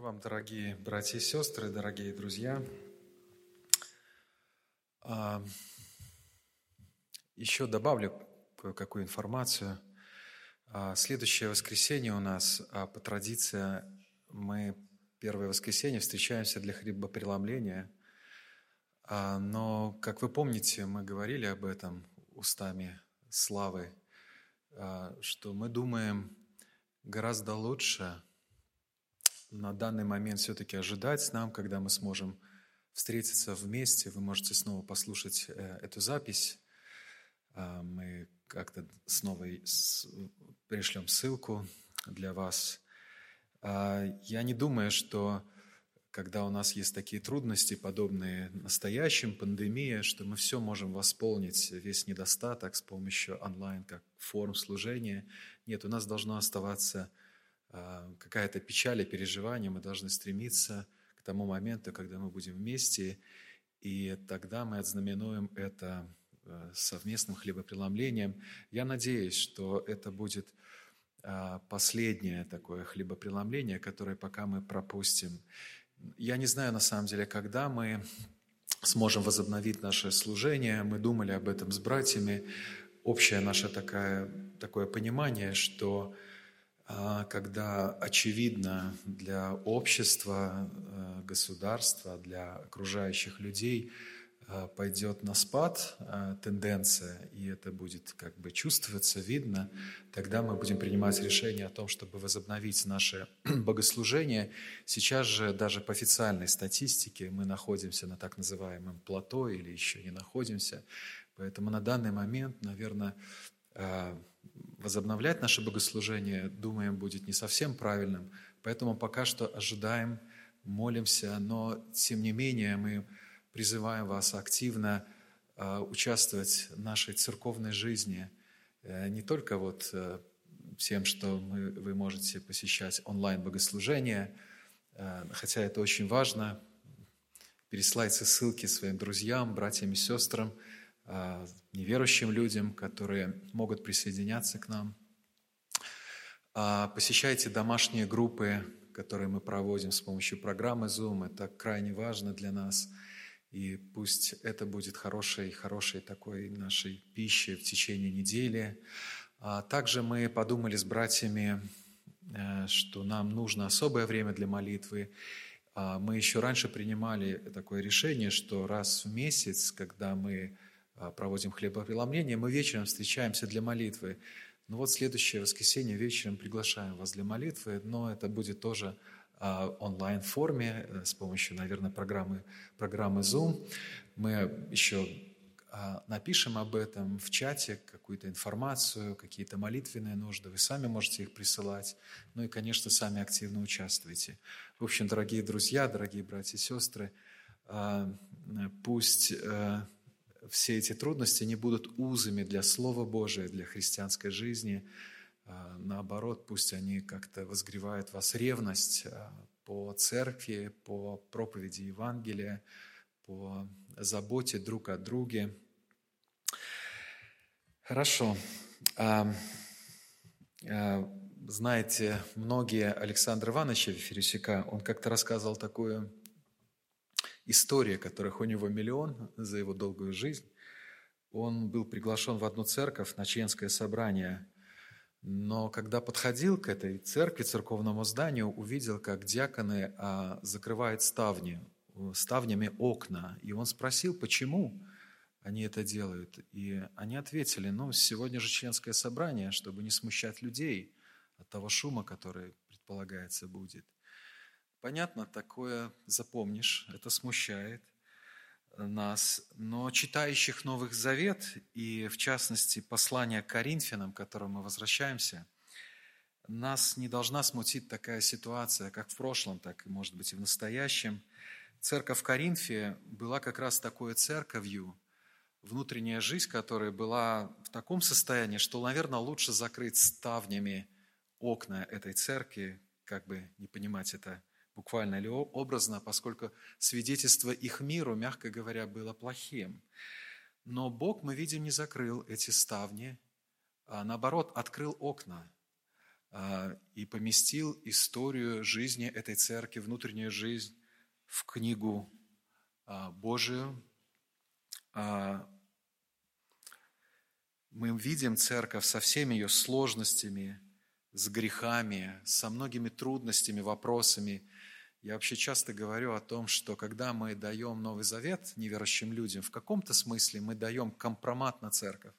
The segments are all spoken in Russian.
Вам, дорогие братья и сестры, дорогие друзья. А, еще добавлю кое-какую информацию. А, следующее воскресенье у нас а, по традиции мы первое воскресенье встречаемся для хлебопреломления. Но, как вы помните, мы говорили об этом устами славы, что мы думаем гораздо лучше – на данный момент все-таки ожидать нам, когда мы сможем встретиться вместе. Вы можете снова послушать э, эту запись. А, мы как-то снова пришлем ссылку для вас. А, я не думаю, что когда у нас есть такие трудности, подобные настоящим, пандемия, что мы все можем восполнить, весь недостаток с помощью онлайн, как форм служения. Нет, у нас должно оставаться какая-то печаль и переживание, мы должны стремиться к тому моменту, когда мы будем вместе, и тогда мы отзнаменуем это э, совместным хлебопреломлением. Я надеюсь, что это будет а, последнее такое хлебопреломление, которое пока мы пропустим. Я не знаю на самом деле, когда мы сможем возобновить наше служение. Мы думали об этом с братьями. Общее наше такое, такое понимание, что а когда очевидно для общества, э, государства, для окружающих людей э, пойдет на спад э, тенденция, и это будет как бы чувствоваться, видно, тогда мы будем принимать решение о том, чтобы возобновить наше богослужение. Сейчас же даже по официальной статистике мы находимся на так называемом плато или еще не находимся. Поэтому на данный момент, наверное, возобновлять наше богослужение, думаем, будет не совсем правильным. Поэтому пока что ожидаем, молимся, но тем не менее мы призываем вас активно а, участвовать в нашей церковной жизни. Э, не только вот тем, э, что мы, вы можете посещать онлайн-богослужения, э, хотя это очень важно, пересылайте ссылки своим друзьям, братьям и сестрам – неверующим людям, которые могут присоединяться к нам. А, посещайте домашние группы, которые мы проводим с помощью программы Zoom. Это крайне важно для нас. И пусть это будет хорошей, хорошей такой нашей пищей в течение недели. А также мы подумали с братьями, э, что нам нужно особое время для молитвы. Мы еще раньше принимали такое решение, что раз в месяц, когда мы а, проводим хлебопреломление, мы вечером встречаемся для молитвы. Ну вот следующее воскресенье вечером приглашаем вас для молитвы, но это будет тоже а, онлайн-форме э, с помощью, наверное, программы, программы Zoom. Мы еще а, напишем об этом в чате, какую-то информацию, какие-то молитвенные нужды. Вы сами можете их присылать. Ну и, конечно, сами активно участвуйте. В общем, дорогие друзья, дорогие братья и сестры, пусть э, все эти трудности не будут узами для Слова Божия, для христианской жизни. А, наоборот, пусть они как-то возгревают вас ревность а, по церкви, по проповеди Евангелия, по заботе друг о друге. Хорошо. А, знаете, многие Александра Ивановича Фересика, он как-то рассказывал такую история, которых у него миллион за его долгую жизнь. Он был приглашен в одну церковь на членское собрание, но когда подходил к этой церкви, церковному зданию, увидел, как диаконы а, закрывают ставни, ставнями окна. И он спросил, почему они это делают. И они ответили, ну, сегодня же членское собрание, чтобы не смущать людей от того шума, который предполагается будет – Понятно, такое запомнишь, это смущает нас, но читающих Новых Завет и, в частности, послание к Коринфянам, к которому мы возвращаемся, нас не должна смутить такая ситуация, как в прошлом, так и, может быть, и в настоящем. Церковь в Коринфе была как раз такой церковью, внутренняя жизнь которая была в таком состоянии, что, наверное, лучше закрыть ставнями окна этой церкви, как бы не понимать это буквально или образно, поскольку свидетельство их миру, мягко говоря, было плохим. Но Бог, мы видим, не закрыл эти ставни, а наоборот, открыл окна. а, и поместил историю жизни этой церкви, внутреннюю жизнь в книгу а, Божию. А, мы видим церковь со всеми ее сложностями, с грехами, со многими трудностями, вопросами. Я вообще часто говорю о том, что когда мы даем Новый Завет неверующим людям, в каком-то смысле мы даем компромат на церковь.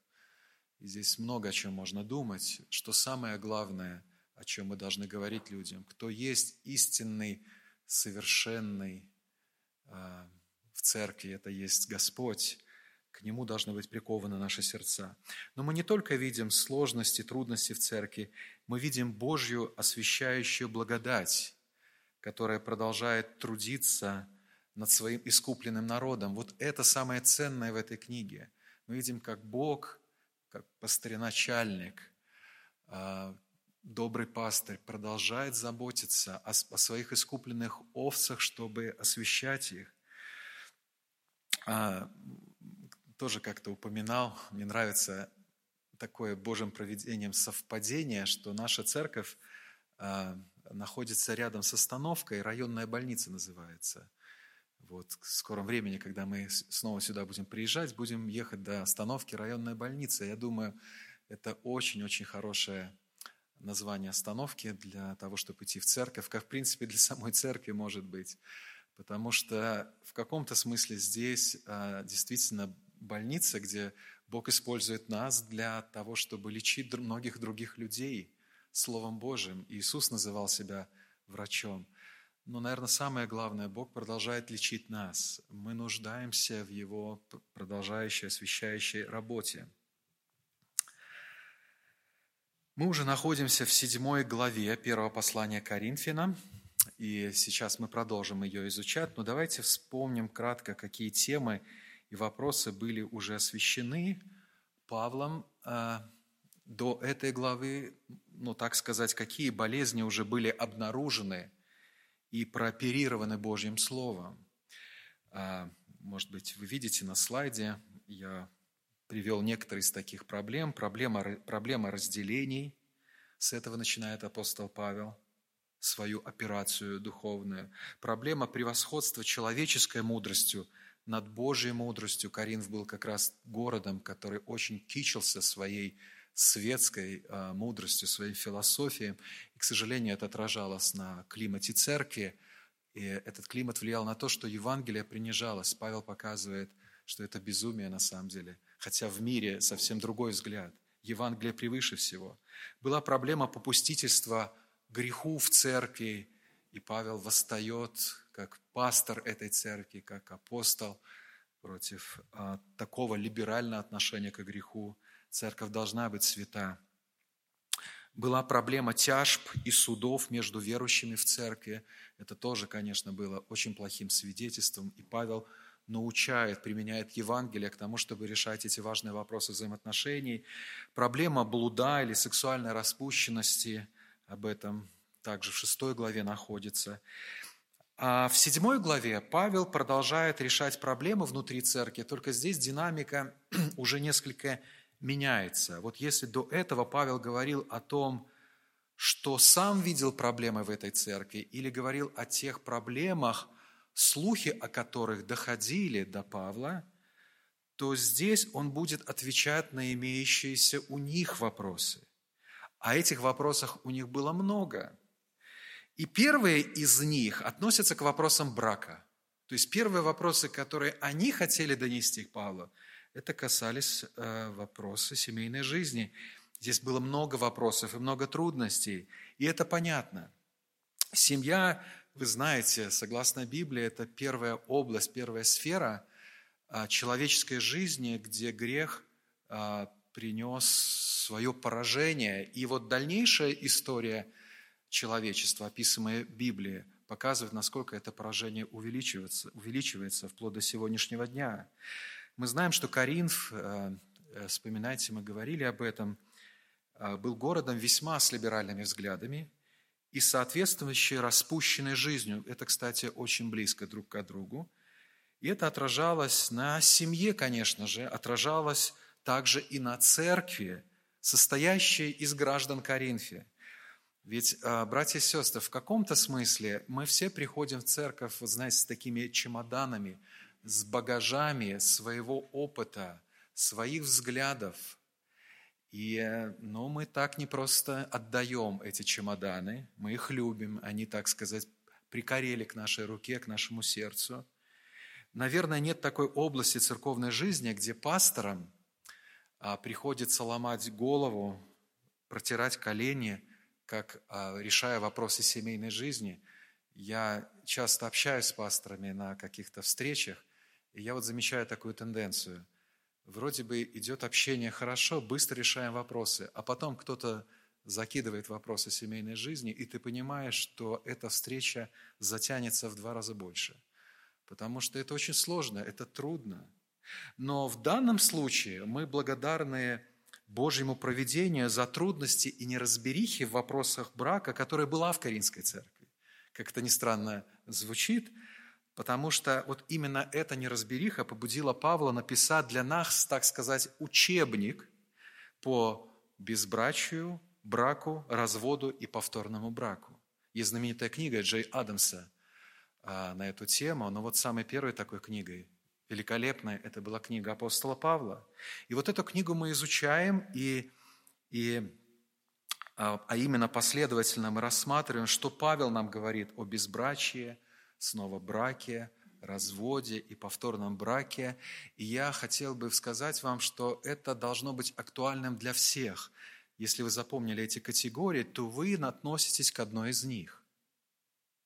И здесь много о чем можно думать, что самое главное, о чем мы должны говорить людям, кто есть истинный, совершенный э, в церкви, это есть Господь, к Нему должны быть прикованы наши сердца. Но мы не только видим сложности, трудности в церкви, мы видим Божью освящающую благодать, которая продолжает трудиться над своим искупленным народом. Вот это самое ценное в этой книге. Мы видим, как Бог, как пастырь-начальник, а, добрый пастырь продолжает заботиться о, своих искупленных овцах, чтобы освещать их. А, тоже как-то упоминал, мне нравится такое Божьим проведением совпадение, что наша церковь э, находится рядом с остановкой, районная больница называется. Вот в скором времени, когда мы снова сюда будем приезжать, будем ехать до остановки районная больница. Я думаю, это очень-очень хорошее название остановки для того, чтобы идти в церковь, как в принципе для самой церкви может быть. Потому что в каком-то смысле здесь а, действительно больница, где Бог использует нас для того, чтобы лечить многих других людей Словом Божьим. Иисус называл себя врачом. Но, наверное, самое главное, Бог продолжает лечить нас. Мы нуждаемся в Его продолжающей, освещающей работе. Мы уже находимся в седьмой главе первого послания Коринфянам, и сейчас мы продолжим ее изучать, но давайте вспомним кратко, какие темы и вопросы были уже освещены Павлом а, до этой главы, ну так сказать, какие болезни уже были обнаружены и прооперированы Божьим Словом. А, может быть, вы видите на слайде, я привел некоторые из таких проблем. Проблема, проблема разделений, с этого начинает апостол Павел свою операцию духовную. Проблема превосходства человеческой мудростью – над Божьей мудростью. Каринф был как раз городом, который очень кичился своей светской а, мудростью, своей философией. И, к сожалению, это отражалось на климате церкви. И этот климат влиял на то, что Евангелие принижалось. Павел показывает, что это безумие на самом деле. Хотя в мире совсем другой взгляд. Евангелие превыше всего. Была проблема попустительства греху в церкви, и Павел восстает как пастор этой церкви, как апостол против а, такого либерального отношения к греху. Церковь должна быть свята. Была проблема тяжб и судов между верующими в церкви. Это тоже, конечно, было очень плохим свидетельством. И Павел научает, применяет Евангелие к тому, чтобы решать эти важные вопросы взаимоотношений. Проблема блуда или сексуальной распущенности, об этом также в шестой главе находится. А в седьмой главе Павел продолжает решать проблемы внутри церкви, только здесь динамика уже несколько меняется. Вот если до этого Павел говорил о том, что сам видел проблемы в этой церкви, или говорил о тех проблемах, слухи о которых доходили до Павла, то здесь он будет отвечать на имеющиеся у них вопросы. А этих вопросов у них было много – и первые из них относятся к вопросам брака. То есть первые вопросы, которые они хотели донести к Павлу, это касались э, вопроса семейной жизни. Здесь было много вопросов и много трудностей, и это понятно. Семья, вы знаете, согласно Библии, это первая область, первая сфера э, человеческой жизни, где грех э, принес свое поражение. И вот дальнейшая история – человечества, описанное в Библии, показывает, насколько это поражение увеличивается, увеличивается вплоть до сегодняшнего дня. Мы знаем, что Каринф, э, э, вспоминайте, мы говорили об этом, э, был городом весьма с либеральными взглядами и соответствующей распущенной жизнью. Это, кстати, очень близко друг к другу. И это отражалось на семье, конечно же, отражалось также и на церкви, состоящей из граждан Коринфи. Ведь, братья и сестры, в каком-то смысле мы все приходим в церковь, вы знаете, с такими чемоданами, с багажами своего опыта, своих взглядов. И ну, мы так не просто отдаем эти чемоданы, мы их любим, они, так сказать, прикорели к нашей руке, к нашему сердцу. Наверное, нет такой области церковной жизни, где пасторам а, приходится ломать голову, протирать колени, как а, решая вопросы семейной жизни. Я часто общаюсь с пасторами на каких-то встречах, и я вот замечаю такую тенденцию. Вроде бы идет общение хорошо, быстро решаем вопросы, а потом кто-то закидывает вопросы семейной жизни, и ты понимаешь, что эта встреча затянется в два раза больше. Потому что это очень сложно, это трудно. Но в данном случае мы благодарны Божьему проведению за трудности и неразберихи в вопросах брака, которая была в Каринской церкви. Как это ни странно звучит, потому что вот именно эта неразбериха побудила Павла написать для нас, так сказать, учебник по безбрачию, браку, разводу и повторному браку. Есть знаменитая книга Джей Адамса а, на эту тему, но вот самой первой такой книгой, великолепной, это была книга апостола Павла. И вот эту книгу мы изучаем, и, и, а, а именно последовательно мы рассматриваем, что Павел нам говорит о безбрачии, снова браке, разводе и повторном браке. И я хотел бы сказать вам, что это должно быть актуальным для всех – если вы запомнили эти категории, то вы относитесь к одной из них.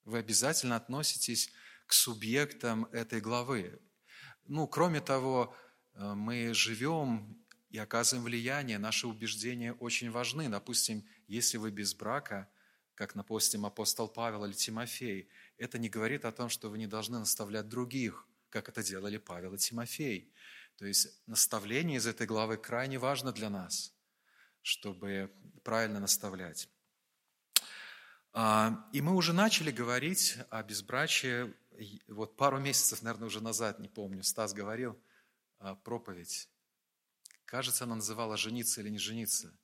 Вы обязательно относитесь к субъектам этой главы. Ну, кроме того, э, мы живем и оказываем влияние, наши убеждения очень важны. Допустим, если вы без брака, как, допустим, апостол Павел или Тимофей, это не говорит о том, что вы не должны наставлять других, как это делали Павел и Тимофей. То есть наставление из этой главы крайне важно для нас чтобы правильно наставлять. А, и мы уже начали говорить о безбрачии, вот пару месяцев, наверное, уже назад, не помню, Стас говорил, а, проповедь. Кажется, она называла «Жениться или не жениться».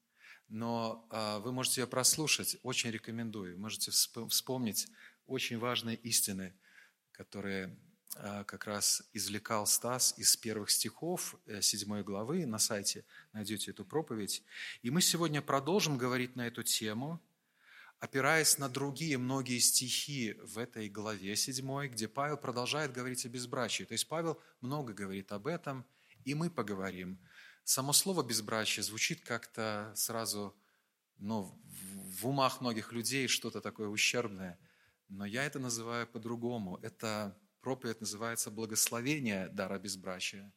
Но а, вы можете ее прослушать, очень рекомендую. Можете вспомнить очень важные истины, которые а, как раз извлекал Стас из первых стихов э, седьмой главы. На сайте найдете эту проповедь. И мы сегодня продолжим говорить на эту тему, опираясь на другие многие стихи в этой главе седьмой, где Павел продолжает говорить о безбрачии. То есть Павел много говорит об этом, и мы поговорим. Само слово «безбрачие» звучит как-то сразу ну, в умах многих людей что-то такое ущербное. Но я это называю по-другому. Это проповедь называется «Благословение дара безбрачия».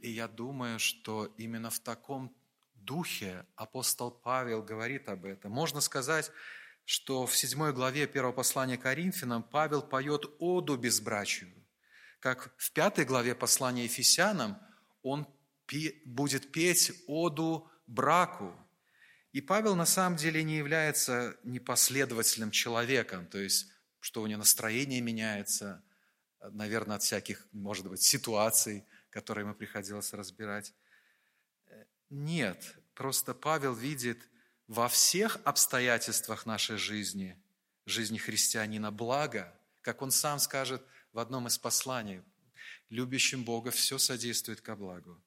И я думаю, что именно в таком духе апостол Павел говорит об этом. Можно сказать, что в седьмой главе первого послания Коринфянам Павел поет оду безбрачию. Как в пятой главе послания Ефесянам он будет петь оду браку. И Павел на самом деле не является непоследовательным человеком, то есть, что у него настроение меняется – наверное, от всяких, может быть, ситуаций, которые ему приходилось разбирать. Нет, просто Павел видит во всех обстоятельствах нашей жизни, жизни христианина, благо, как он сам скажет в одном из посланий, любящим Бога все содействует ко благу.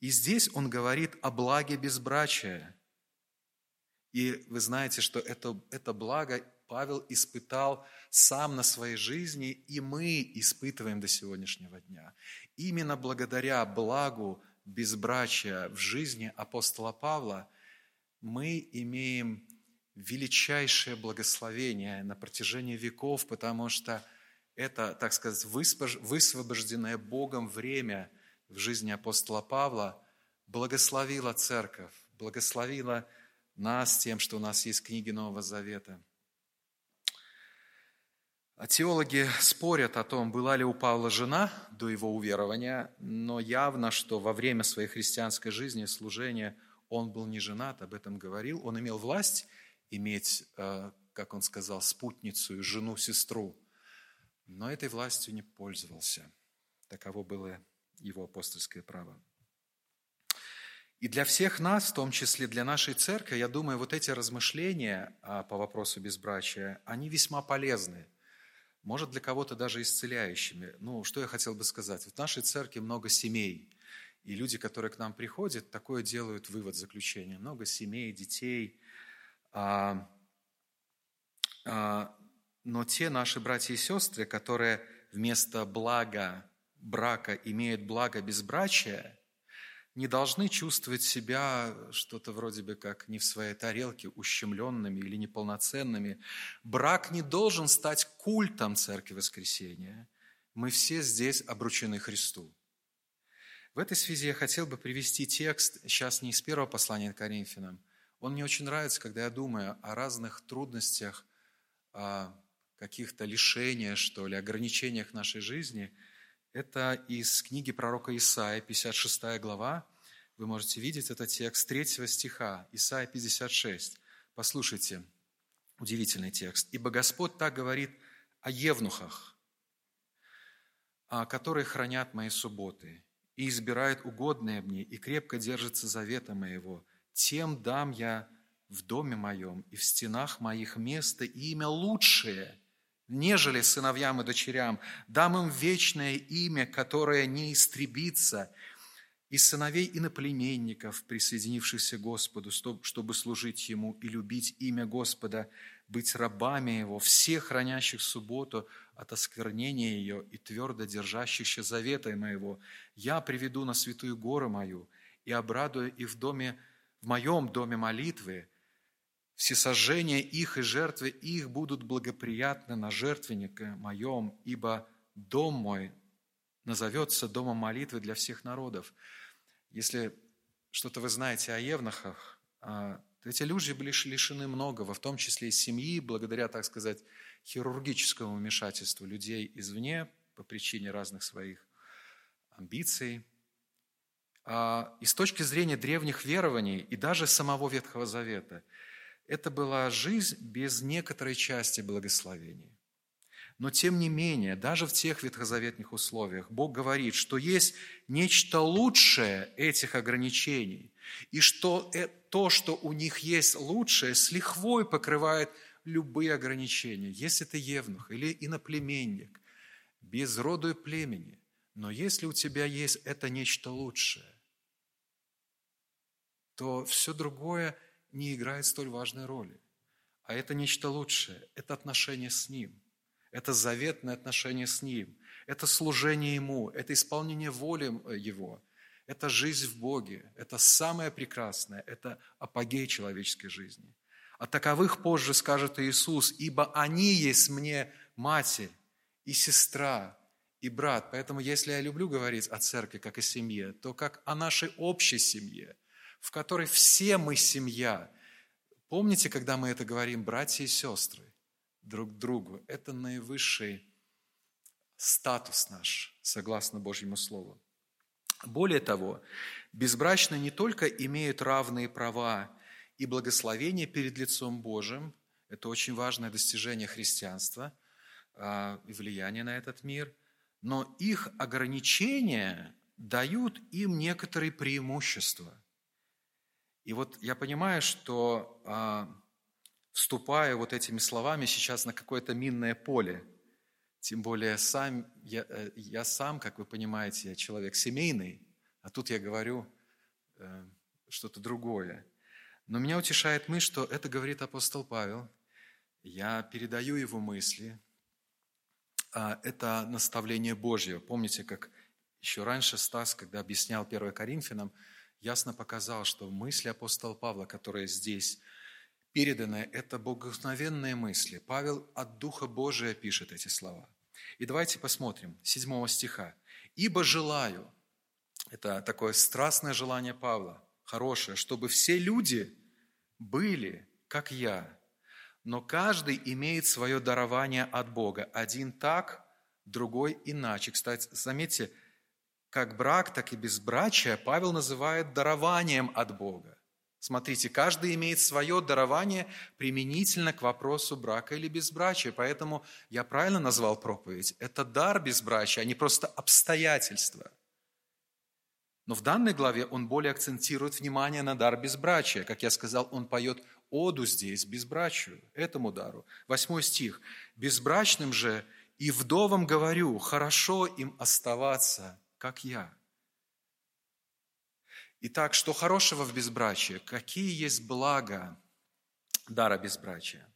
И здесь он говорит о благе безбрачия. И вы знаете, что это, это благо Павел испытал сам на своей жизни, и мы испытываем до сегодняшнего дня. Именно благодаря благу безбрачия в жизни апостола Павла мы имеем величайшее благословение на протяжении веков, потому что это, так сказать, высвобожденное Богом время в жизни апостола Павла благословило церковь, благословило нас тем, что у нас есть книги Нового Завета – теологи спорят о том, была ли у Павла жена до его уверования, но явно, что во время своей христианской жизни, служения, он был не женат, об этом говорил. Он имел власть иметь, э, как он сказал, спутницу, жену, сестру, но этой властью не пользовался. Таково было его апостольское право. И для всех нас, в том числе для нашей церкви, я думаю, вот эти размышления а, по вопросу безбрачия, они весьма полезны. Может, для кого-то даже исцеляющими. Ну, что я хотел бы сказать. В нашей церкви много семей. И люди, которые к нам приходят, такое делают вывод, заключение. Много семей, детей. А, а, но те наши братья и сестры, которые вместо блага брака имеют благо безбрачия, не должны чувствовать себя что-то вроде бы как не в своей тарелке, ущемленными или неполноценными. Брак не должен стать культом Церкви Воскресения. Мы все здесь обручены Христу. В этой связи я хотел бы привести текст, сейчас не из первого послания к Коринфянам. Он мне очень нравится, когда я думаю о разных трудностях, о каких-то лишениях, что ли, ограничениях нашей жизни – это из книги пророка Исаия, 56 глава. Вы можете видеть этот текст 3 стиха, Исаия 56. Послушайте, удивительный текст. «Ибо Господь так говорит о евнухах, которые хранят мои субботы, и избирают угодные мне, и крепко держатся завета моего. Тем дам я в доме моем и в стенах моих место и имя лучшее – нежели сыновьям и дочерям. Дам им вечное имя, которое не истребится, и сыновей иноплеменников, присоединившихся к Господу, чтобы служить Ему и любить имя Господа, быть рабами Его, всех хранящих субботу от осквернения ее и твердо держащихся завета моего. Я приведу на святую гору мою и обрадую и в доме, в моем доме молитвы, Всесожжения их и жертвы их будут благоприятны на жертвеннике моем, ибо дом мой назовется домом молитвы для всех народов. Если что-то вы знаете о евнахах, а, эти люди были лишены многого, в том числе и семьи, благодаря, так сказать, хирургическому вмешательству людей извне по причине разных своих амбиций. А, и с точки зрения древних верований и даже самого Ветхого Завета – это была жизнь без некоторой части благословений. Но тем не менее, даже в тех ветхозаветных условиях Бог говорит, что есть нечто лучшее этих ограничений, и что э, то, что у них есть лучшее, с лихвой покрывает любые ограничения. Если ты евнух или иноплеменник, без роду и племени, но если у тебя есть это нечто лучшее, то все другое – не играет столь важной роли. А это нечто лучшее, это отношение с Ним, это заветное отношение с Ним, это служение Ему, это исполнение воли Его, это жизнь в Боге, это самое прекрасное, это апогей человеческой жизни. О таковых позже скажет Иисус, ибо они есть мне матерь и сестра, и брат. Поэтому если я люблю говорить о церкви как о семье, то как о нашей общей семье – в которой все мы семья. Помните, когда мы это говорим, братья и сестры, друг другу? Это наивысший статус наш, согласно Божьему Слову. Более того, безбрачные не только имеют равные права и благословения перед лицом Божьим, это очень важное достижение христианства а, и влияние на этот мир, но их ограничения дают им некоторые преимущества – и вот я понимаю, что а, вступая вот этими словами сейчас на какое-то минное поле, тем более сам, я, э, я сам, как вы понимаете, я человек семейный, а тут я говорю э, что-то другое. Но меня утешает мысль, что это говорит апостол Павел. Я передаю его мысли. А, это наставление Божье. Помните, как еще раньше Стас, когда объяснял 1 Коринфянам, ясно показал, что мысли апостола Павла, которые здесь переданы, это богословенные мысли. Павел от Духа Божия пишет эти слова. И давайте посмотрим, 7 стиха. «Ибо желаю», это такое страстное желание Павла, хорошее, чтобы все люди были, как я, но каждый имеет свое дарование от Бога. Один так, другой иначе. Кстати, заметьте, как брак, так и безбрачие Павел называет дарованием от Бога. Смотрите, каждый имеет свое дарование применительно к вопросу брака или безбрачия. Поэтому я правильно назвал проповедь. Это дар безбрачия, а не просто обстоятельства. Но в данной главе он более акцентирует внимание на дар безбрачия. Как я сказал, он поет оду здесь безбрачию, этому дару. Восьмой стих. «Безбрачным же и вдовам говорю, хорошо им оставаться, как я». Итак, что хорошего в безбрачии? Какие есть блага дара безбрачия?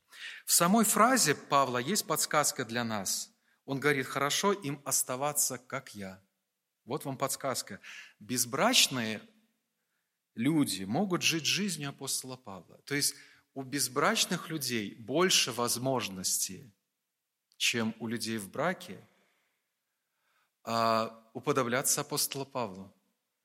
В самой фразе Павла есть подсказка для нас. Он говорит, хорошо им оставаться, как я. Вот вам подсказка. Безбрачные люди могут жить жизнью апостола Павла. То есть у безбрачных людей больше возможностей, чем у людей в браке, уподобляться апостола Павлу.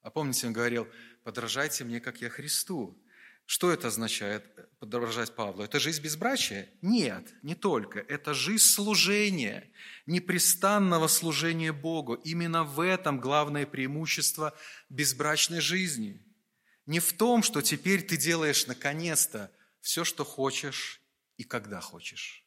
А помните, он говорил, подражайте мне, как я Христу. Что это означает, подражать Павлу? Это жизнь безбрачия? Нет, не только. Это жизнь служения, непрестанного служения Богу. Именно в этом главное преимущество безбрачной жизни. Не в том, что теперь ты делаешь наконец-то все, что хочешь и когда хочешь.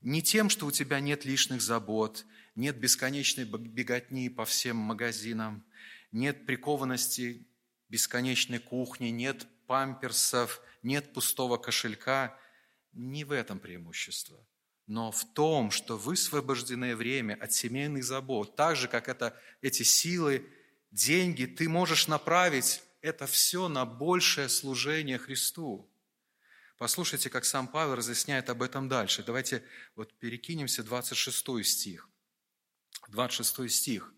Не тем, что у тебя нет лишних забот, нет бесконечной беготни по всем магазинам, нет прикованности бесконечной кухни, нет памперсов, нет пустого кошелька. Не в этом преимущество, но в том, что высвобожденное время от семейных забот, так же, как это, эти силы, деньги, ты можешь направить это все на большее служение Христу. Послушайте, как сам Павел разъясняет об этом дальше. Давайте вот перекинемся 26 стих. 26 стих.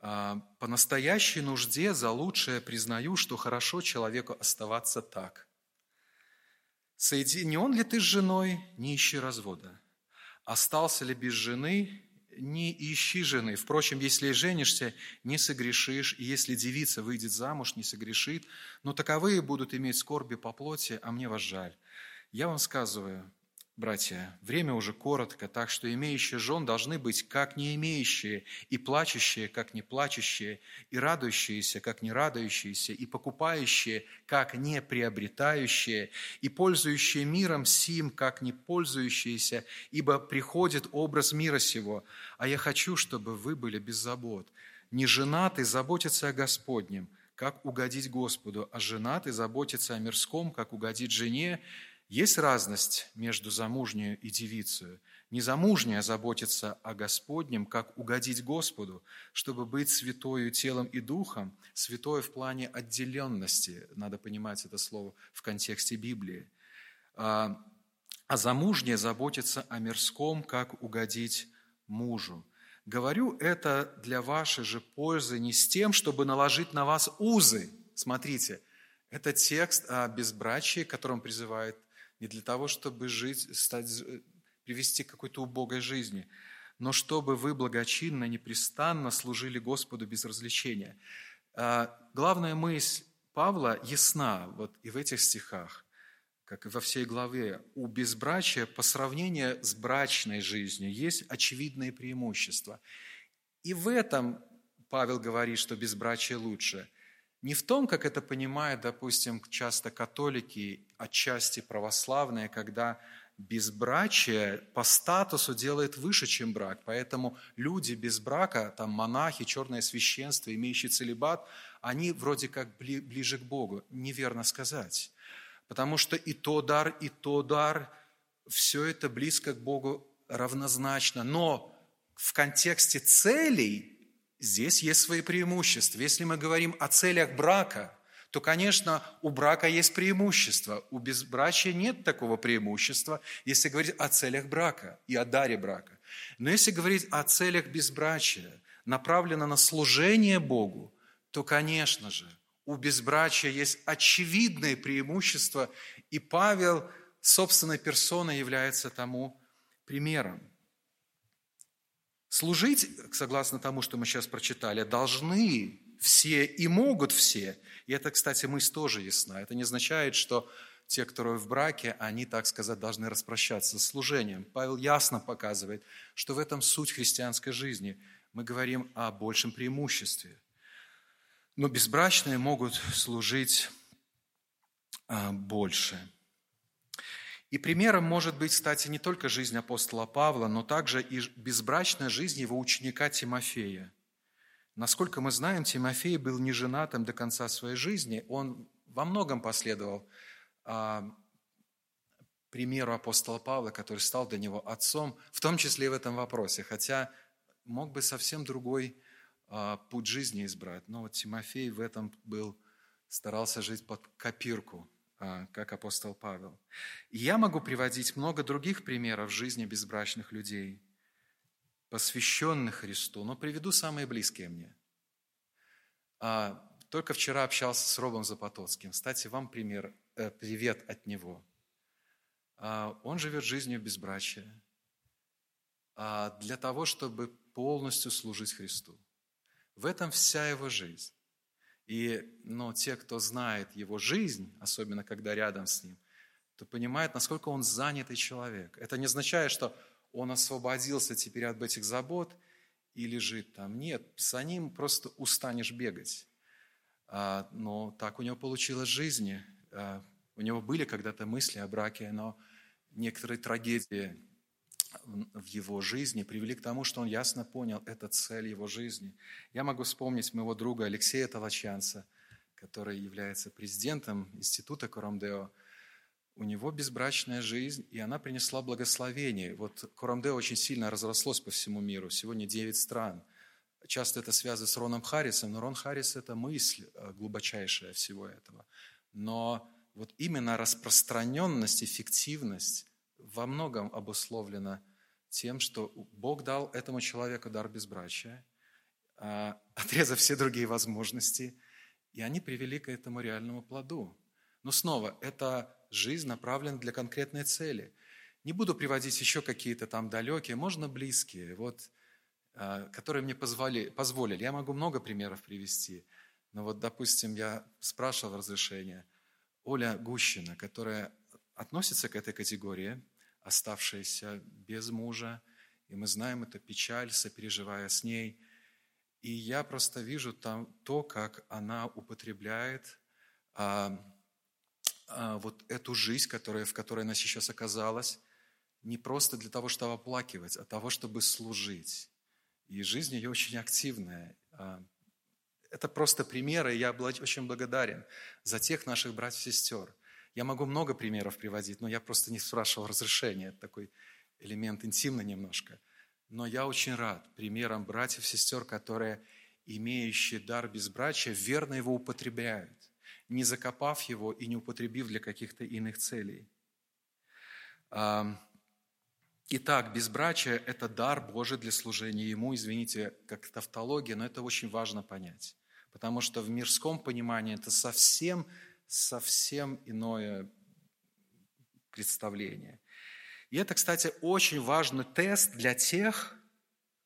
А, по настоящей нужде за лучшее признаю, что хорошо человеку оставаться так. Соединен ли ты с женой, не ищи развода. Остался ли без жены, не ищи жены. Впрочем, если женишься, не согрешишь, и если девица выйдет замуж, не согрешит, но таковые будут иметь скорби по плоти, а мне вас жаль. Я вам сказываю, Братья, время уже коротко, так что имеющие жен должны быть как не имеющие, и плачущие, как не плачущие, и радующиеся, как не радующиеся, и покупающие, как не приобретающие, и пользующие миром сим, как не пользующиеся, ибо приходит образ мира сего. А я хочу, чтобы вы были без забот. Не женатый заботится о Господнем, как угодить Господу, а женатый заботится о мирском, как угодить жене, есть разность между замужней и девицей. Незамужняя заботится о Господнем, как угодить Господу, чтобы быть святою телом и духом, святое в плане отделенности, надо понимать это слово в контексте Библии. А, а замужняя заботится о мирском, как угодить мужу. Говорю это для вашей же пользы не с тем, чтобы наложить на вас узы. Смотрите, это текст о безбрачии, которым призывает не для того, чтобы жить, стать, э, привести к какой-то убогой жизни, но чтобы вы благочинно, непрестанно служили Господу без развлечения. А, главная мысль Павла ясна вот и в этих стихах, как и во всей главе. У безбрачия по сравнению с брачной жизнью есть очевидные преимущества. И в этом Павел говорит, что безбрачие лучше – не в том, как это понимают, допустим, часто католики, отчасти православные, когда безбрачие по статусу делает выше, чем брак. Поэтому люди без брака, там монахи, черное священство, имеющие целебат, они вроде как ближе к Богу. Неверно сказать. Потому что и то дар, и то дар, все это близко к Богу равнозначно. Но в контексте целей Здесь есть свои преимущества. Если мы говорим о целях брака, то, конечно, у брака есть преимущество. У безбрачия нет такого преимущества, если говорить о целях брака и о даре брака. Но если говорить о целях безбрачия, направлено на служение Богу, то, конечно же, у безбрачия есть очевидные преимущества, и Павел собственной персоной является тому примером. Служить, согласно тому, что мы сейчас прочитали, должны все и могут все. И это, кстати, мысль тоже ясна. Это не означает, что те, кто в браке, они, так сказать, должны распрощаться с служением. Павел ясно показывает, что в этом суть христианской жизни. Мы говорим о большем преимуществе. Но безбрачные могут служить а, больше. И примером может быть, кстати, не только жизнь апостола Павла, но также и безбрачная жизнь его ученика Тимофея. Насколько мы знаем, Тимофей был не женатым до конца своей жизни. Он во многом последовал а, примеру апостола Павла, который стал для него отцом, в том числе и в этом вопросе, хотя мог бы совсем другой а, путь жизни избрать. Но вот Тимофей в этом был, старался жить под копирку, как апостол Павел. И я могу приводить много других примеров жизни безбрачных людей, посвященных Христу, но приведу самые близкие мне. А, только вчера общался с Робом Запотоцким. Кстати, вам пример, э, привет от него – а, он живет жизнью безбрачия а, для того, чтобы полностью служить Христу. В этом вся его жизнь. И но те, кто знает его жизнь, особенно когда рядом с ним, то понимает, насколько он занятый человек. Это не означает, что он освободился теперь от этих забот и лежит там. Нет, за ним просто устанешь бегать. А, но так у него получилось жизни. У него были когда-то мысли о браке, но некоторые трагедии в его жизни привели к тому, что он ясно понял, это цель его жизни. Я могу вспомнить моего друга Алексея Толочанца, который является президентом Института Коромдео. У него безбрачная жизнь, и она принесла благословение. Вот Коромдео очень сильно разрослось по всему миру. Сегодня 9 стран. Часто это связано с Роном Харрисом, но Рон Харрис – это мысль э, глубочайшая всего этого. Но вот именно распространенность, эффективность во многом обусловлена тем, что Бог дал этому человеку дар безбрачия, а, отрезав все другие возможности, и они привели к этому реальному плоду. Но снова, это жизнь направлена для конкретной цели. Не буду приводить еще какие-то там далекие, можно близкие, вот, а, которые мне позвали, позволили. Я могу много примеров привести. Но вот, допустим, я спрашивал разрешение – Оля Гущина, которая относится к этой категории, оставшаяся без мужа, и мы знаем это печаль, сопереживая с ней. И я просто вижу там то, как она употребляет а, а, вот эту жизнь, которая, в которой она сейчас оказалась, не просто для того, чтобы оплакивать, а того, чтобы служить. И жизнь ее очень активная. А, это просто примеры, и я очень благодарен за тех наших братьев и сестер. Я могу много примеров приводить, но я просто не спрашивал разрешения. Это такой элемент интимный немножко. Но я очень рад примерам братьев сестер, которые, имеющие дар безбрачия, верно его употребляют, не закопав его и не употребив для каких-то иных целей. Итак, безбрачие – это дар Божий для служения Ему. Извините, как тавтология, но это очень важно понять потому что в мирском понимании это совсем, совсем иное представление. И это, кстати, очень важный тест для тех,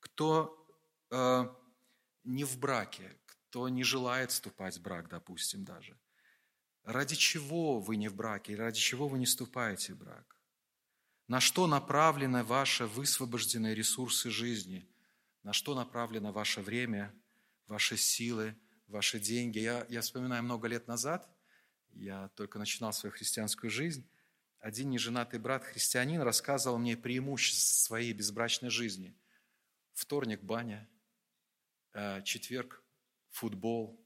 кто э, не в браке, кто не желает вступать в брак, допустим, даже. Ради чего вы не в браке, ради чего вы не вступаете в брак? На что направлены ваши высвобожденные ресурсы жизни? На что направлено ваше время, ваши силы – ваши деньги. Я, я вспоминаю много лет назад, я только начинал свою христианскую жизнь, один неженатый брат христианин рассказывал мне преимущества своей безбрачной жизни. Вторник – баня, э, четверг – футбол,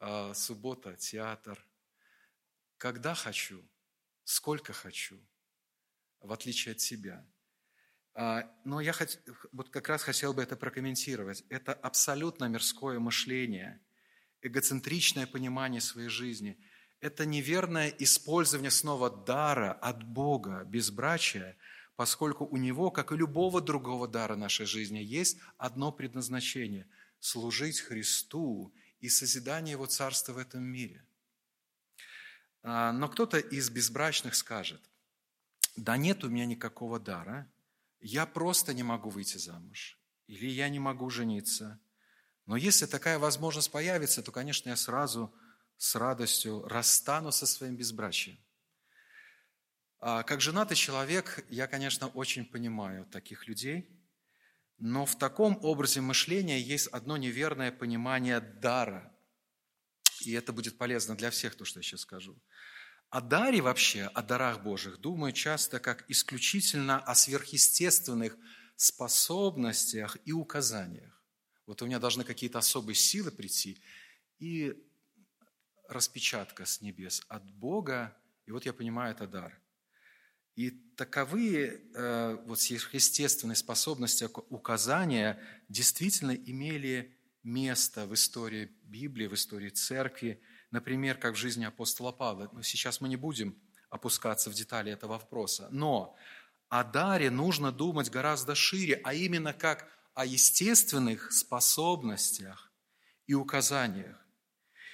э, суббота – театр. Когда хочу, сколько хочу, в отличие от себя – а, но я вот как раз хотел бы это прокомментировать. Это абсолютно мирское мышление эгоцентричное понимание своей жизни. Это неверное использование снова дара от Бога, безбрачия, поскольку у него, как и любого другого дара нашей жизни, есть одно предназначение – служить Христу и созидание Его Царства в этом мире. А, но кто-то из безбрачных скажет, да нет у меня никакого дара, я просто не могу выйти замуж, или я не могу жениться – но если такая возможность появится, то, конечно, я сразу с радостью расстану со своим безбрачием. А как женатый человек, я, конечно, очень понимаю таких людей, но в таком образе мышления есть одно неверное понимание дара. И это будет полезно для всех, то, что я сейчас скажу. О даре вообще, о дарах Божьих, думаю часто как исключительно о сверхъестественных способностях и указаниях. Вот у меня должны какие-то особые силы прийти, и распечатка с небес от Бога, и вот я понимаю, это дар. И таковые э, вот сверхъестественные способности указания действительно имели место в истории Библии, в истории церкви, например, как в жизни апостола Павла. Но сейчас мы не будем опускаться в детали этого вопроса. Но о даре нужно думать гораздо шире, а именно как о естественных способностях и указаниях.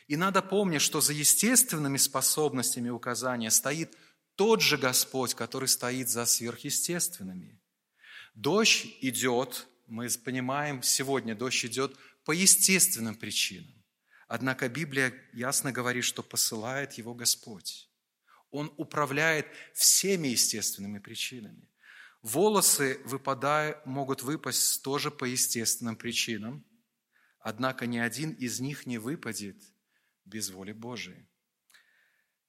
И надо помнить, что за естественными способностями указания стоит тот же Господь, который стоит за сверхъестественными. Дождь идет, мы понимаем, сегодня дождь идет по естественным причинам. Однако Библия ясно говорит, что посылает его Господь. Он управляет всеми естественными причинами. Волосы выпадая, могут выпасть тоже по естественным причинам, однако ни один из них не выпадет без воли Божией.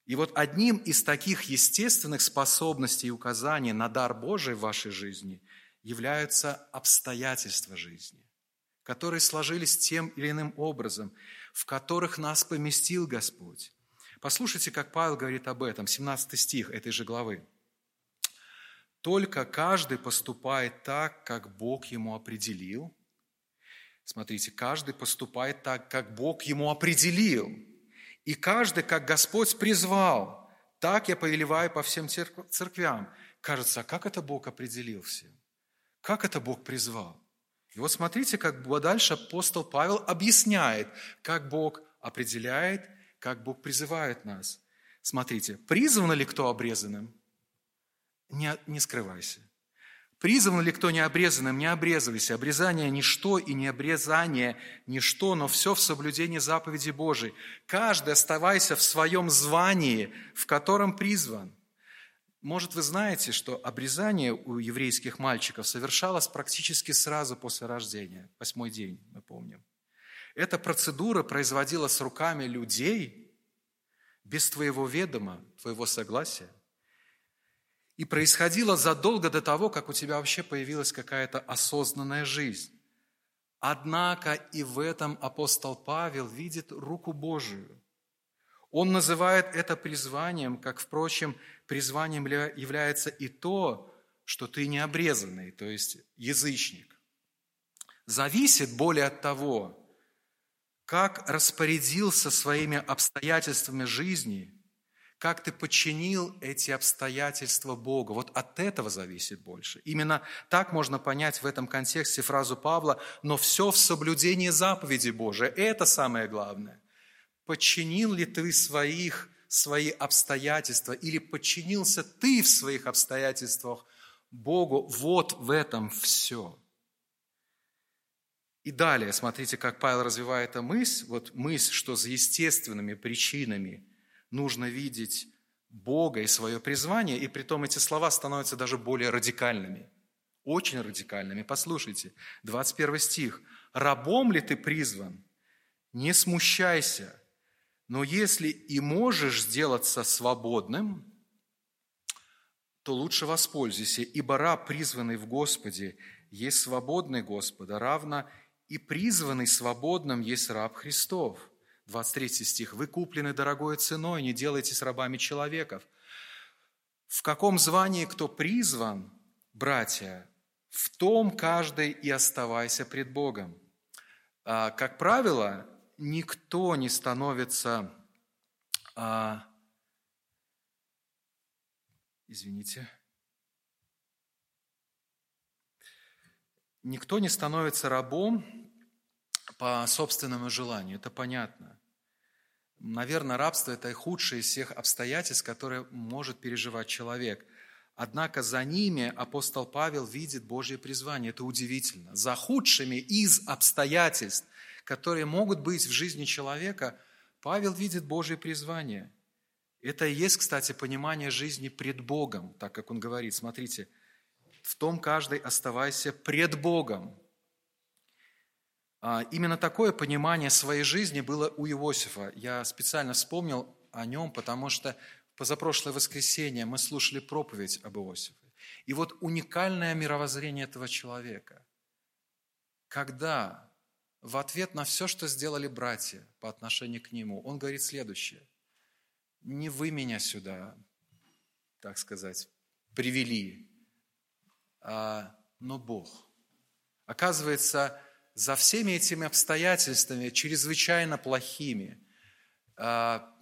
И вот одним из таких естественных способностей и указаний на дар Божий в вашей жизни являются обстоятельства жизни, которые сложились тем или иным образом, в которых нас поместил Господь. Послушайте, как Павел говорит об этом, 17 стих этой же главы. «Только каждый поступает так, как Бог ему определил». Смотрите, каждый поступает так, как Бог ему определил – и каждый, как Господь призвал, так я повелеваю по всем церквям. Кажется, а как это Бог определил всем? Как это Бог призвал? И вот смотрите, как дальше апостол Павел объясняет, как Бог определяет, как Бог призывает нас. Смотрите, призван ли кто обрезанным? Не, не скрывайся. Призван ли кто необрезанным, не обрезывайся. Обрезание – ничто, и необрезание – ничто, но все в соблюдении заповеди Божией. Каждый оставайся в своем звании, в котором призван. Может, вы знаете, что обрезание у еврейских мальчиков совершалось практически сразу после рождения, восьмой день, мы помним. Эта процедура производилась руками людей без твоего ведома, твоего согласия – и происходило задолго до того, как у тебя вообще появилась какая-то осознанная жизнь. Однако и в этом апостол Павел видит руку Божию. Он называет это призванием, как, впрочем, призванием является и то, что ты не обрезанный, то есть язычник. Зависит более от того, как распорядился своими обстоятельствами жизни – как ты подчинил эти обстоятельства Богу. Вот от этого зависит больше. Именно так можно понять в этом контексте фразу Павла, но все в соблюдении заповеди Божией. Это самое главное. Подчинил ли ты своих, свои обстоятельства или подчинился ты в своих обстоятельствах Богу? Вот в этом все. И далее, смотрите, как Павел развивает эту мысль, вот мысль, что за естественными причинами – нужно видеть Бога и свое призвание, и при том эти слова становятся даже более радикальными, очень радикальными. Послушайте, 21 стих. «Рабом ли ты призван? Не смущайся, но если и можешь сделаться свободным, то лучше воспользуйся, ибо раб, призванный в Господе, есть свободный Господа, равно и призванный свободным есть раб Христов». 23 стих. «Вы куплены дорогой ценой, не делайтесь рабами человеков». В каком звании кто призван, братья, в том каждый и оставайся пред Богом. А, как правило, никто не становится, а, извините, никто не становится рабом по собственному желанию, это понятно. Наверное, рабство – это худшее из всех обстоятельств, которые может переживать человек. Однако за ними апостол Павел видит Божье призвание. Это удивительно. За худшими из обстоятельств, которые могут быть в жизни человека, Павел видит Божье призвание. Это и есть, кстати, понимание жизни пред Богом, так как он говорит. Смотрите, в том каждый оставайся пред Богом. А, именно такое понимание своей жизни было у Иосифа. Я специально вспомнил о нем, потому что позапрошлое воскресенье мы слушали проповедь об Иосифе. И вот уникальное мировоззрение этого человека. Когда в ответ на все, что сделали братья по отношению к нему, он говорит следующее. Не вы меня сюда, так сказать, привели, а, но Бог. Оказывается, за всеми этими обстоятельствами, чрезвычайно плохими, а,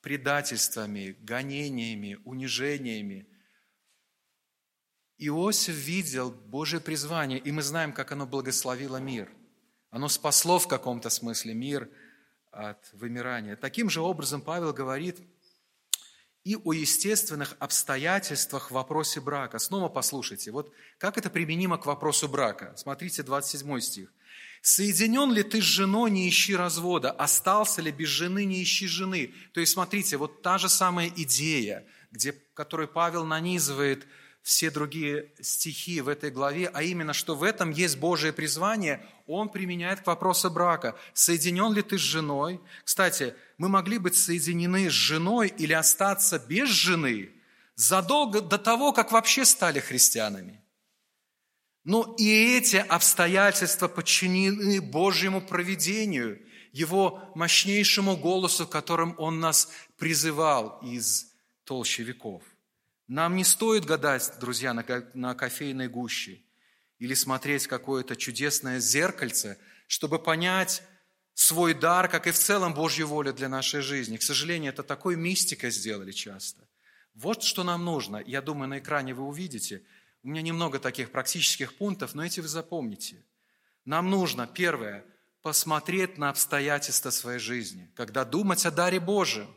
предательствами, гонениями, унижениями, Иосиф видел Божье призвание, и мы знаем, как оно благословило мир. Оно спасло в каком-то смысле мир от вымирания. Таким же образом Павел говорит и о естественных обстоятельствах в вопросе брака. Снова послушайте, вот как это применимо к вопросу брака. Смотрите, 27 стих. Соединен ли ты с женой, не ищи развода. Остался ли без жены, не ищи жены. То есть, смотрите, вот та же самая идея, где, которую Павел нанизывает все другие стихи в этой главе, а именно, что в этом есть Божие призвание, он применяет к вопросу брака. Соединен ли ты с женой? Кстати, мы могли быть соединены с женой или остаться без жены задолго до того, как вообще стали христианами. Но и эти обстоятельства подчинены Божьему проведению, Его мощнейшему голосу, которым Он нас призывал из толщи веков. Нам не стоит гадать, друзья, на, кофейной гуще или смотреть какое-то чудесное зеркальце, чтобы понять свой дар, как и в целом Божью волю для нашей жизни. К сожалению, это такой мистикой сделали часто. Вот что нам нужно. Я думаю, на экране вы увидите – у меня немного таких практических пунктов, но эти вы запомните. Нам нужно, первое, посмотреть на обстоятельства своей жизни, когда думать о даре Божьем.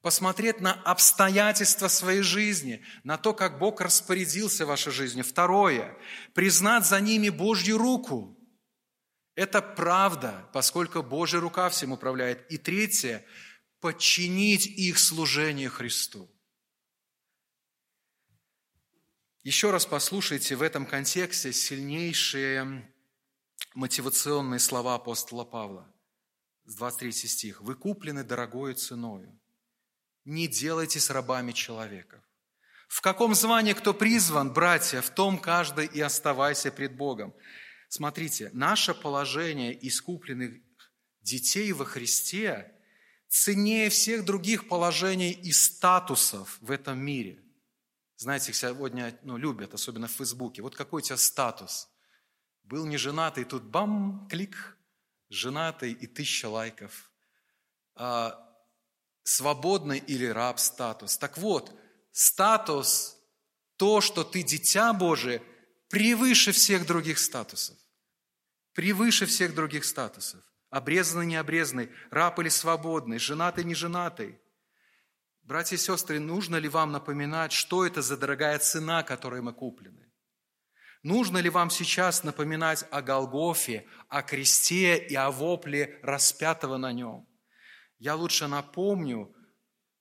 Посмотреть на обстоятельства своей жизни, на то, как Бог распорядился вашей жизнью. Второе, признать за ними Божью руку. Это правда, поскольку Божья рука всем управляет. И третье, подчинить их служение Христу. Еще раз послушайте в этом контексте сильнейшие мотивационные слова апостола Павла. С 23 стих. «Вы куплены дорогою ценою. Не делайте с рабами человеков. В каком звании кто призван, братья, в том каждый и оставайся пред Богом». Смотрите, наше положение искупленных детей во Христе ценнее всех других положений и статусов в этом мире. Знаете, сегодня ну, любят, особенно в Фейсбуке. Вот какой у тебя статус? Был не женатый, тут бам, клик, женатый и тысяча лайков. А, свободный или раб статус. Так вот, статус, то, что ты дитя Божие, превыше всех других статусов. Превыше всех других статусов. Обрезанный, необрезанный, раб или свободный, женатый, не женатый. Братья и сестры, нужно ли вам напоминать, что это за дорогая цена, которой мы куплены? Нужно ли вам сейчас напоминать о Голгофе, о кресте и о вопле распятого на нем? Я лучше напомню,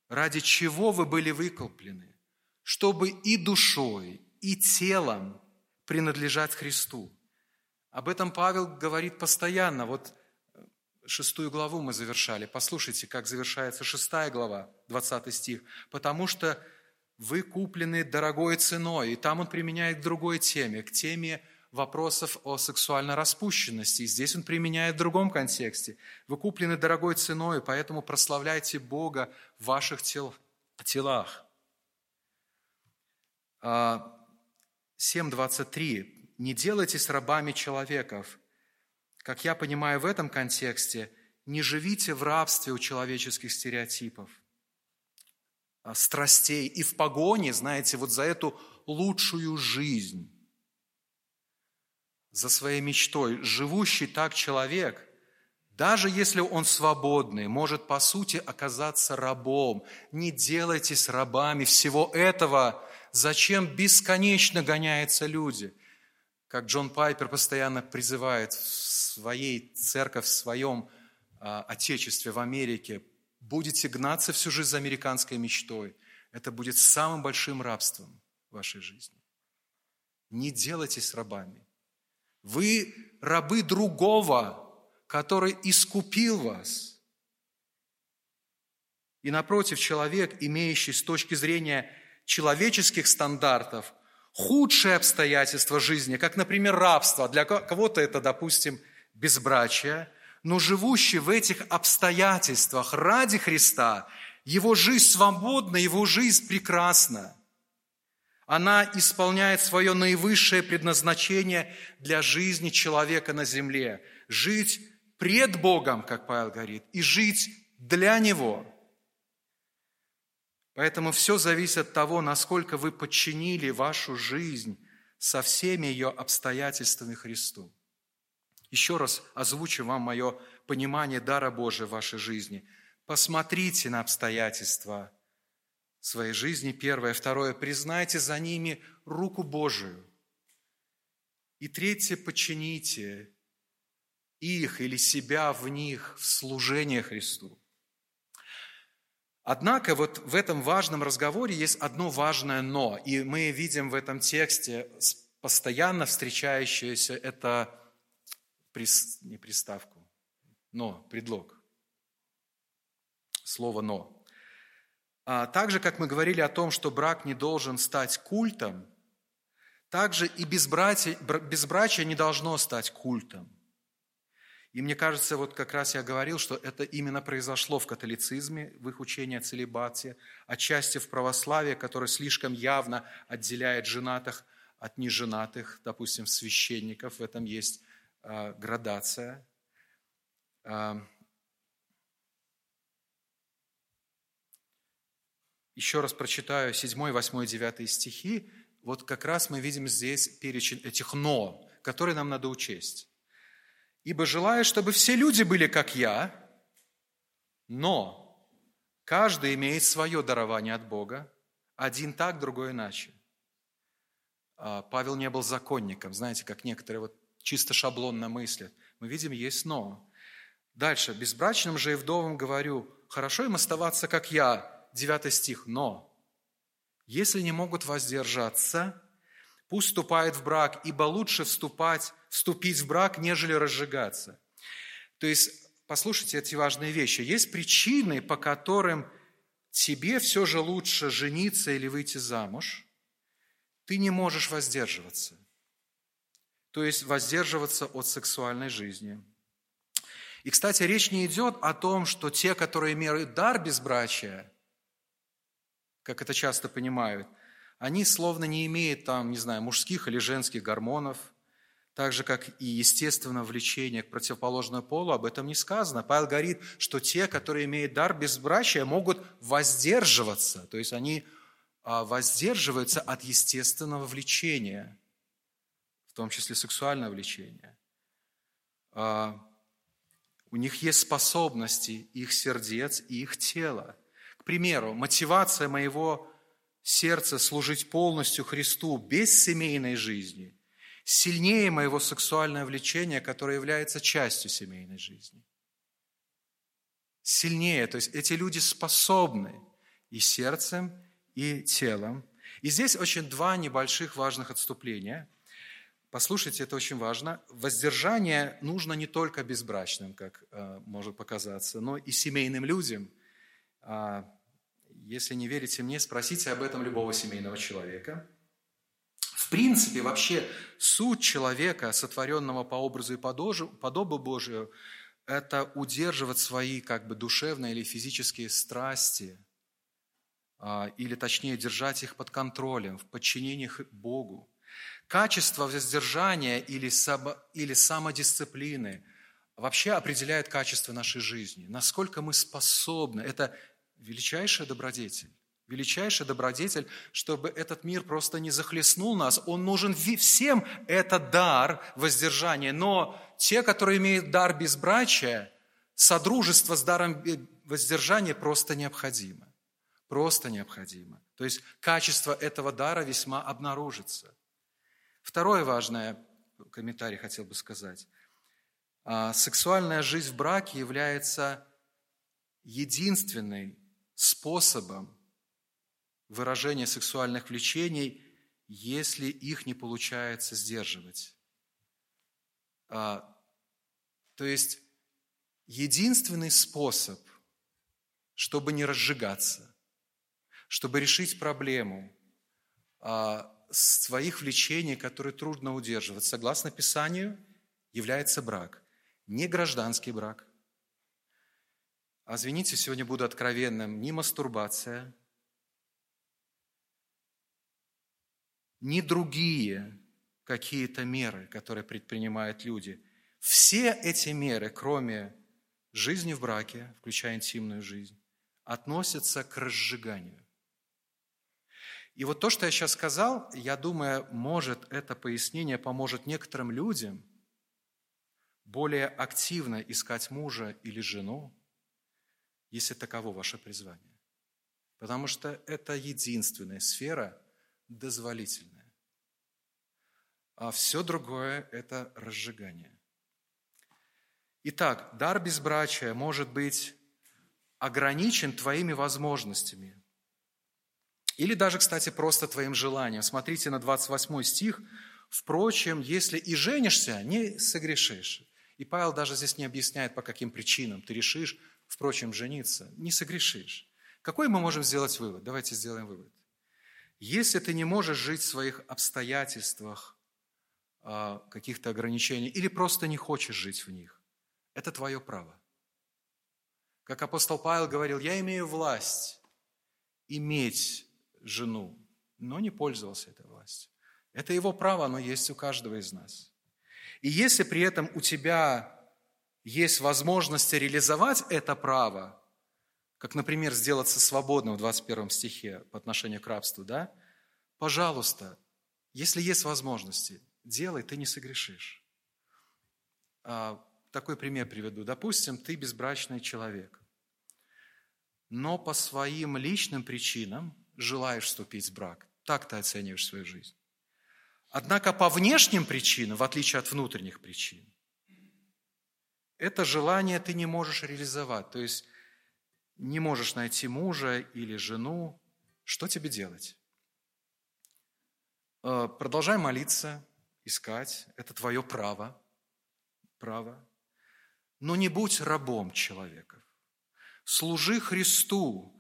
ради чего вы были выкуплены, чтобы и душой, и телом принадлежать Христу. Об этом Павел говорит постоянно. Вот шестую главу мы завершали. Послушайте, как завершается шестая глава, 20 стих. «Потому что вы куплены дорогой ценой». И там он применяет к другой теме, к теме вопросов о сексуальной распущенности. И здесь он применяет в другом контексте. Вы куплены дорогой ценой, поэтому прославляйте Бога в ваших тел, телах. 7.23. А, «Не делайте с рабами человеков, как я понимаю в этом контексте, не живите в рабстве у человеческих стереотипов, а страстей и в погоне, знаете, вот за эту лучшую жизнь, за своей мечтой. Живущий так человек, даже если он свободный, может по сути оказаться рабом. Не делайте с рабами всего этого, зачем бесконечно гоняются люди. Как Джон Пайпер постоянно призывает своей церковь, в своем а, отечестве, в Америке, будете гнаться всю жизнь за американской мечтой, это будет самым большим рабством в вашей жизни. Не делайтесь рабами. Вы рабы другого, который искупил вас. И напротив, человек, имеющий с точки зрения человеческих стандартов худшие обстоятельства жизни, как, например, рабство. Для кого-то это, допустим, безбрачия, но живущий в этих обстоятельствах ради Христа, его жизнь свободна, его жизнь прекрасна. Она исполняет свое наивысшее предназначение для жизни человека на земле. Жить пред Богом, как Павел говорит, и жить для Него. Поэтому все зависит от того, насколько вы подчинили вашу жизнь со всеми ее обстоятельствами Христу. Еще раз озвучу вам мое понимание дара Божия в вашей жизни. Посмотрите на обстоятельства своей жизни, первое. Второе, признайте за ними руку Божию. И третье, подчините их или себя в них в служение Христу. Однако вот в этом важном разговоре есть одно важное «но», и мы видим в этом тексте постоянно встречающееся это не приставку, но, предлог. Слово «но». А так же, как мы говорили о том, что брак не должен стать культом, также и безбрачие, безбрачие не должно стать культом. И мне кажется, вот как раз я говорил, что это именно произошло в католицизме, в их учении о целебате, отчасти в православии, которое слишком явно отделяет женатых от неженатых, допустим, священников. В этом есть а, градация. А, еще раз прочитаю 7, 8, 9 стихи. Вот как раз мы видим здесь перечень этих «но», которые нам надо учесть. «Ибо желаю, чтобы все люди были, как я, но каждый имеет свое дарование от Бога, один так, другой иначе». А, Павел не был законником, знаете, как некоторые вот чисто шаблонно мыслят. Мы видим, есть «но». Дальше. «Безбрачным же и вдовам говорю, хорошо им оставаться, как я». Девятый стих. «Но если не могут воздержаться, пусть вступают в брак, ибо лучше вступать, вступить в брак, нежели разжигаться». То есть, послушайте эти важные вещи. Есть причины, по которым тебе все же лучше жениться или выйти замуж. Ты не можешь воздерживаться то есть воздерживаться от сексуальной жизни. И, кстати, речь не идет о том, что те, которые имеют дар безбрачия, как это часто понимают, они словно не имеют там, не знаю, мужских или женских гормонов, так же, как и естественное влечение к противоположному полу, об этом не сказано. Павел говорит, что те, которые имеют дар безбрачия, могут воздерживаться, то есть они а, воздерживаются от естественного влечения – в том числе сексуальное влечение. А, у них есть способности их сердец и их тела. К примеру, мотивация моего сердца служить полностью Христу без семейной жизни сильнее моего сексуального влечения, которое является частью семейной жизни. Сильнее, то есть эти люди способны и сердцем, и телом. И здесь очень два небольших важных отступления – Послушайте, это очень важно. Воздержание нужно не только безбрачным, как э, может показаться, но и семейным людям. Если не верите мне, спросите об этом любого семейного человека. В принципе, вообще суть человека, сотворенного по образу и подобу Божию, это удерживать свои как бы душевные или физические страсти, а, или точнее держать их под контролем, в подчинении Богу. Качество воздержания или, само, или самодисциплины вообще определяет качество нашей жизни. Насколько мы способны. Это величайшая добродетель. Величайшая добродетель, чтобы этот мир просто не захлестнул нас. Он нужен всем, это дар воздержания. Но те, которые имеют дар безбрачия, содружество с даром воздержания просто необходимо. Просто необходимо. То есть качество этого дара весьма обнаружится. Второе важное комментарий хотел бы сказать. А, сексуальная жизнь в браке является единственным способом выражения сексуальных влечений, если их не получается сдерживать. А, то есть единственный способ, чтобы не разжигаться, чтобы решить проблему, а, своих влечений, которые трудно удерживать, согласно Писанию, является брак. не гражданский брак. А извините, сегодня буду откровенным, не мастурбация, не другие какие-то меры, которые предпринимают люди. Все эти меры, кроме жизни в браке, включая интимную жизнь, относятся к разжиганию. И вот то, что я сейчас сказал, я думаю, может, это пояснение поможет некоторым людям более активно искать мужа или жену, если таково ваше призвание. Потому что это единственная сфера дозволительная. А все другое – это разжигание. Итак, дар безбрачия может быть ограничен твоими возможностями. Или даже, кстати, просто твоим желанием. Смотрите на 28 стих. «Впрочем, если и женишься, не согрешишь». И Павел даже здесь не объясняет, по каким причинам ты решишь, впрочем, жениться. Не согрешишь. Какой мы можем сделать вывод? Давайте сделаем вывод. Если ты не можешь жить в своих обстоятельствах, а, каких-то ограничений, или просто не хочешь жить в них, это твое право. Как апостол Павел говорил, я имею власть иметь жену, но не пользовался этой властью. Это его право, оно есть у каждого из нас. И если при этом у тебя есть возможность реализовать это право, как, например, сделаться свободным в 21 стихе по отношению к рабству, да, пожалуйста, если есть возможности, делай, ты не согрешишь. А, такой пример приведу. Допустим, ты безбрачный человек, но по своим личным причинам желаешь вступить в брак. Так ты оцениваешь свою жизнь. Однако по внешним причинам, в отличие от внутренних причин, это желание ты не можешь реализовать. То есть не можешь найти мужа или жену. Что тебе делать? Э, продолжай молиться, искать. Это твое право. Право. Но не будь рабом человеков. Служи Христу.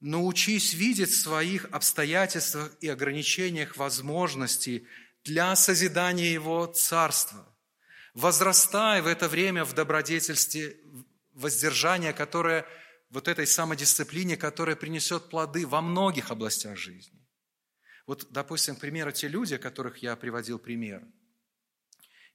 Научись видеть в своих обстоятельствах и ограничениях возможности для созидания Его Царства. Возрастай в это время в добродетельстве воздержания, которое вот этой самодисциплине, которая принесет плоды во многих областях жизни. Вот, допустим, к примеру, те люди, которых я приводил пример,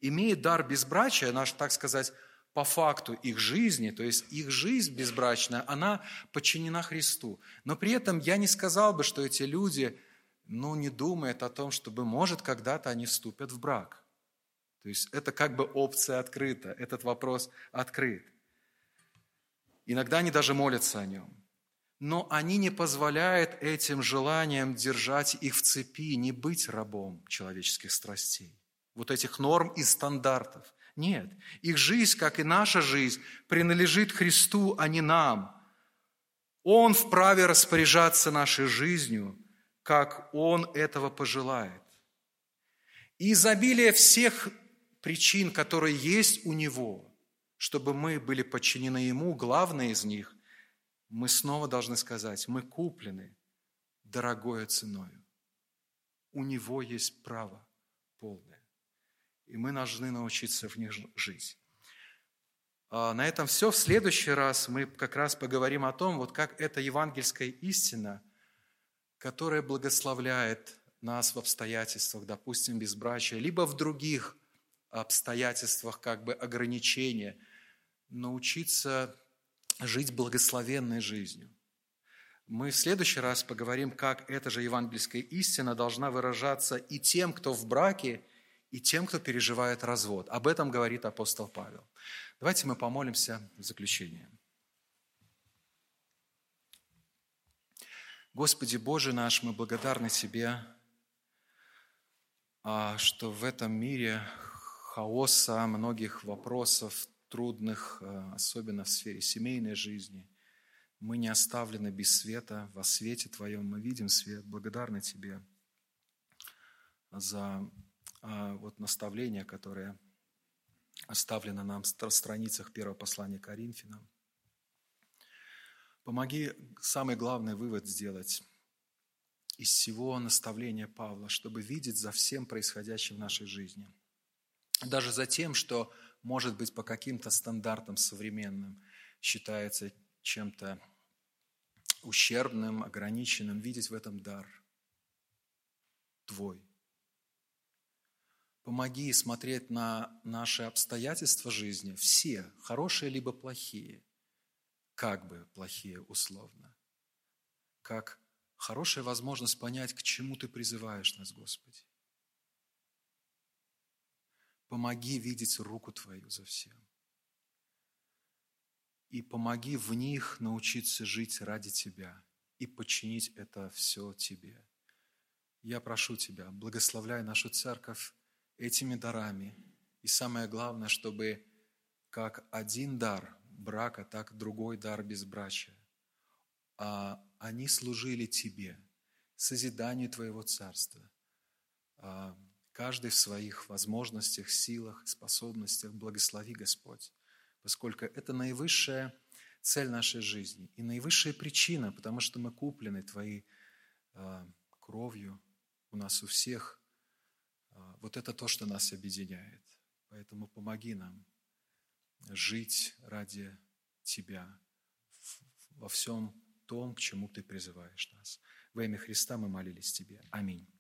имеют дар безбрачия, наш, так сказать, по факту их жизни, то есть их жизнь безбрачная, она подчинена Христу. Но при этом я не сказал бы, что эти люди, ну, не думают о том, чтобы, может, когда-то они вступят в брак. То есть это как бы опция открыта, этот вопрос открыт. Иногда они даже молятся о нем. Но они не позволяют этим желаниям держать их в цепи, не быть рабом человеческих страстей, вот этих норм и стандартов. Нет, их жизнь, как и наша жизнь, принадлежит Христу, а не нам. Он вправе распоряжаться нашей жизнью, как Он этого пожелает. И изобилие всех причин, которые есть у Него, чтобы мы были подчинены Ему, главное из них, мы снова должны сказать, мы куплены дорогой ценою. У Него есть право полное и мы должны научиться в них жить. А, на этом все. В следующий раз мы как раз поговорим о том, вот как эта евангельская истина, которая благословляет нас в обстоятельствах, допустим, безбрачия, либо в других обстоятельствах как бы ограничения, научиться жить благословенной жизнью. Мы в следующий раз поговорим, как эта же евангельская истина должна выражаться и тем, кто в браке, и тем, кто переживает развод. Об этом говорит апостол Павел. Давайте мы помолимся в заключение. Господи Боже наш, мы благодарны Тебе, а, что в этом мире хаоса, многих вопросов трудных, а, особенно в сфере семейной жизни, мы не оставлены без света. Во свете Твоем мы видим свет. Благодарны Тебе за а, вот наставление, которое оставлено нам в страницах первого послания Коринфянам. Помоги самый главный вывод сделать из всего наставления Павла, чтобы видеть за всем происходящим в нашей жизни. Даже за тем, что может быть, по каким-то стандартам современным считается чем-то ущербным, ограниченным, видеть в этом дар Твой. Помоги смотреть на наши обстоятельства жизни, все, хорошие либо плохие, как бы плохие условно, как хорошая возможность понять, к чему Ты призываешь нас, Господи. Помоги видеть руку Твою за всем. И помоги в них научиться жить ради Тебя и подчинить это все Тебе. Я прошу Тебя, благословляй нашу церковь этими дарами. И самое главное, чтобы как один дар брака, так другой дар безбрачия, а они служили Тебе, созиданию Твоего Царства, каждый в своих возможностях, силах, способностях. Благослови, Господь, поскольку это наивысшая цель нашей жизни и наивысшая причина, потому что мы куплены Твоей а, кровью, у нас у всех. А, вот это то, что нас объединяет. Поэтому помоги нам жить ради Тебя во всем том, к чему Ты призываешь нас. Во имя Христа мы молились Тебе. Аминь.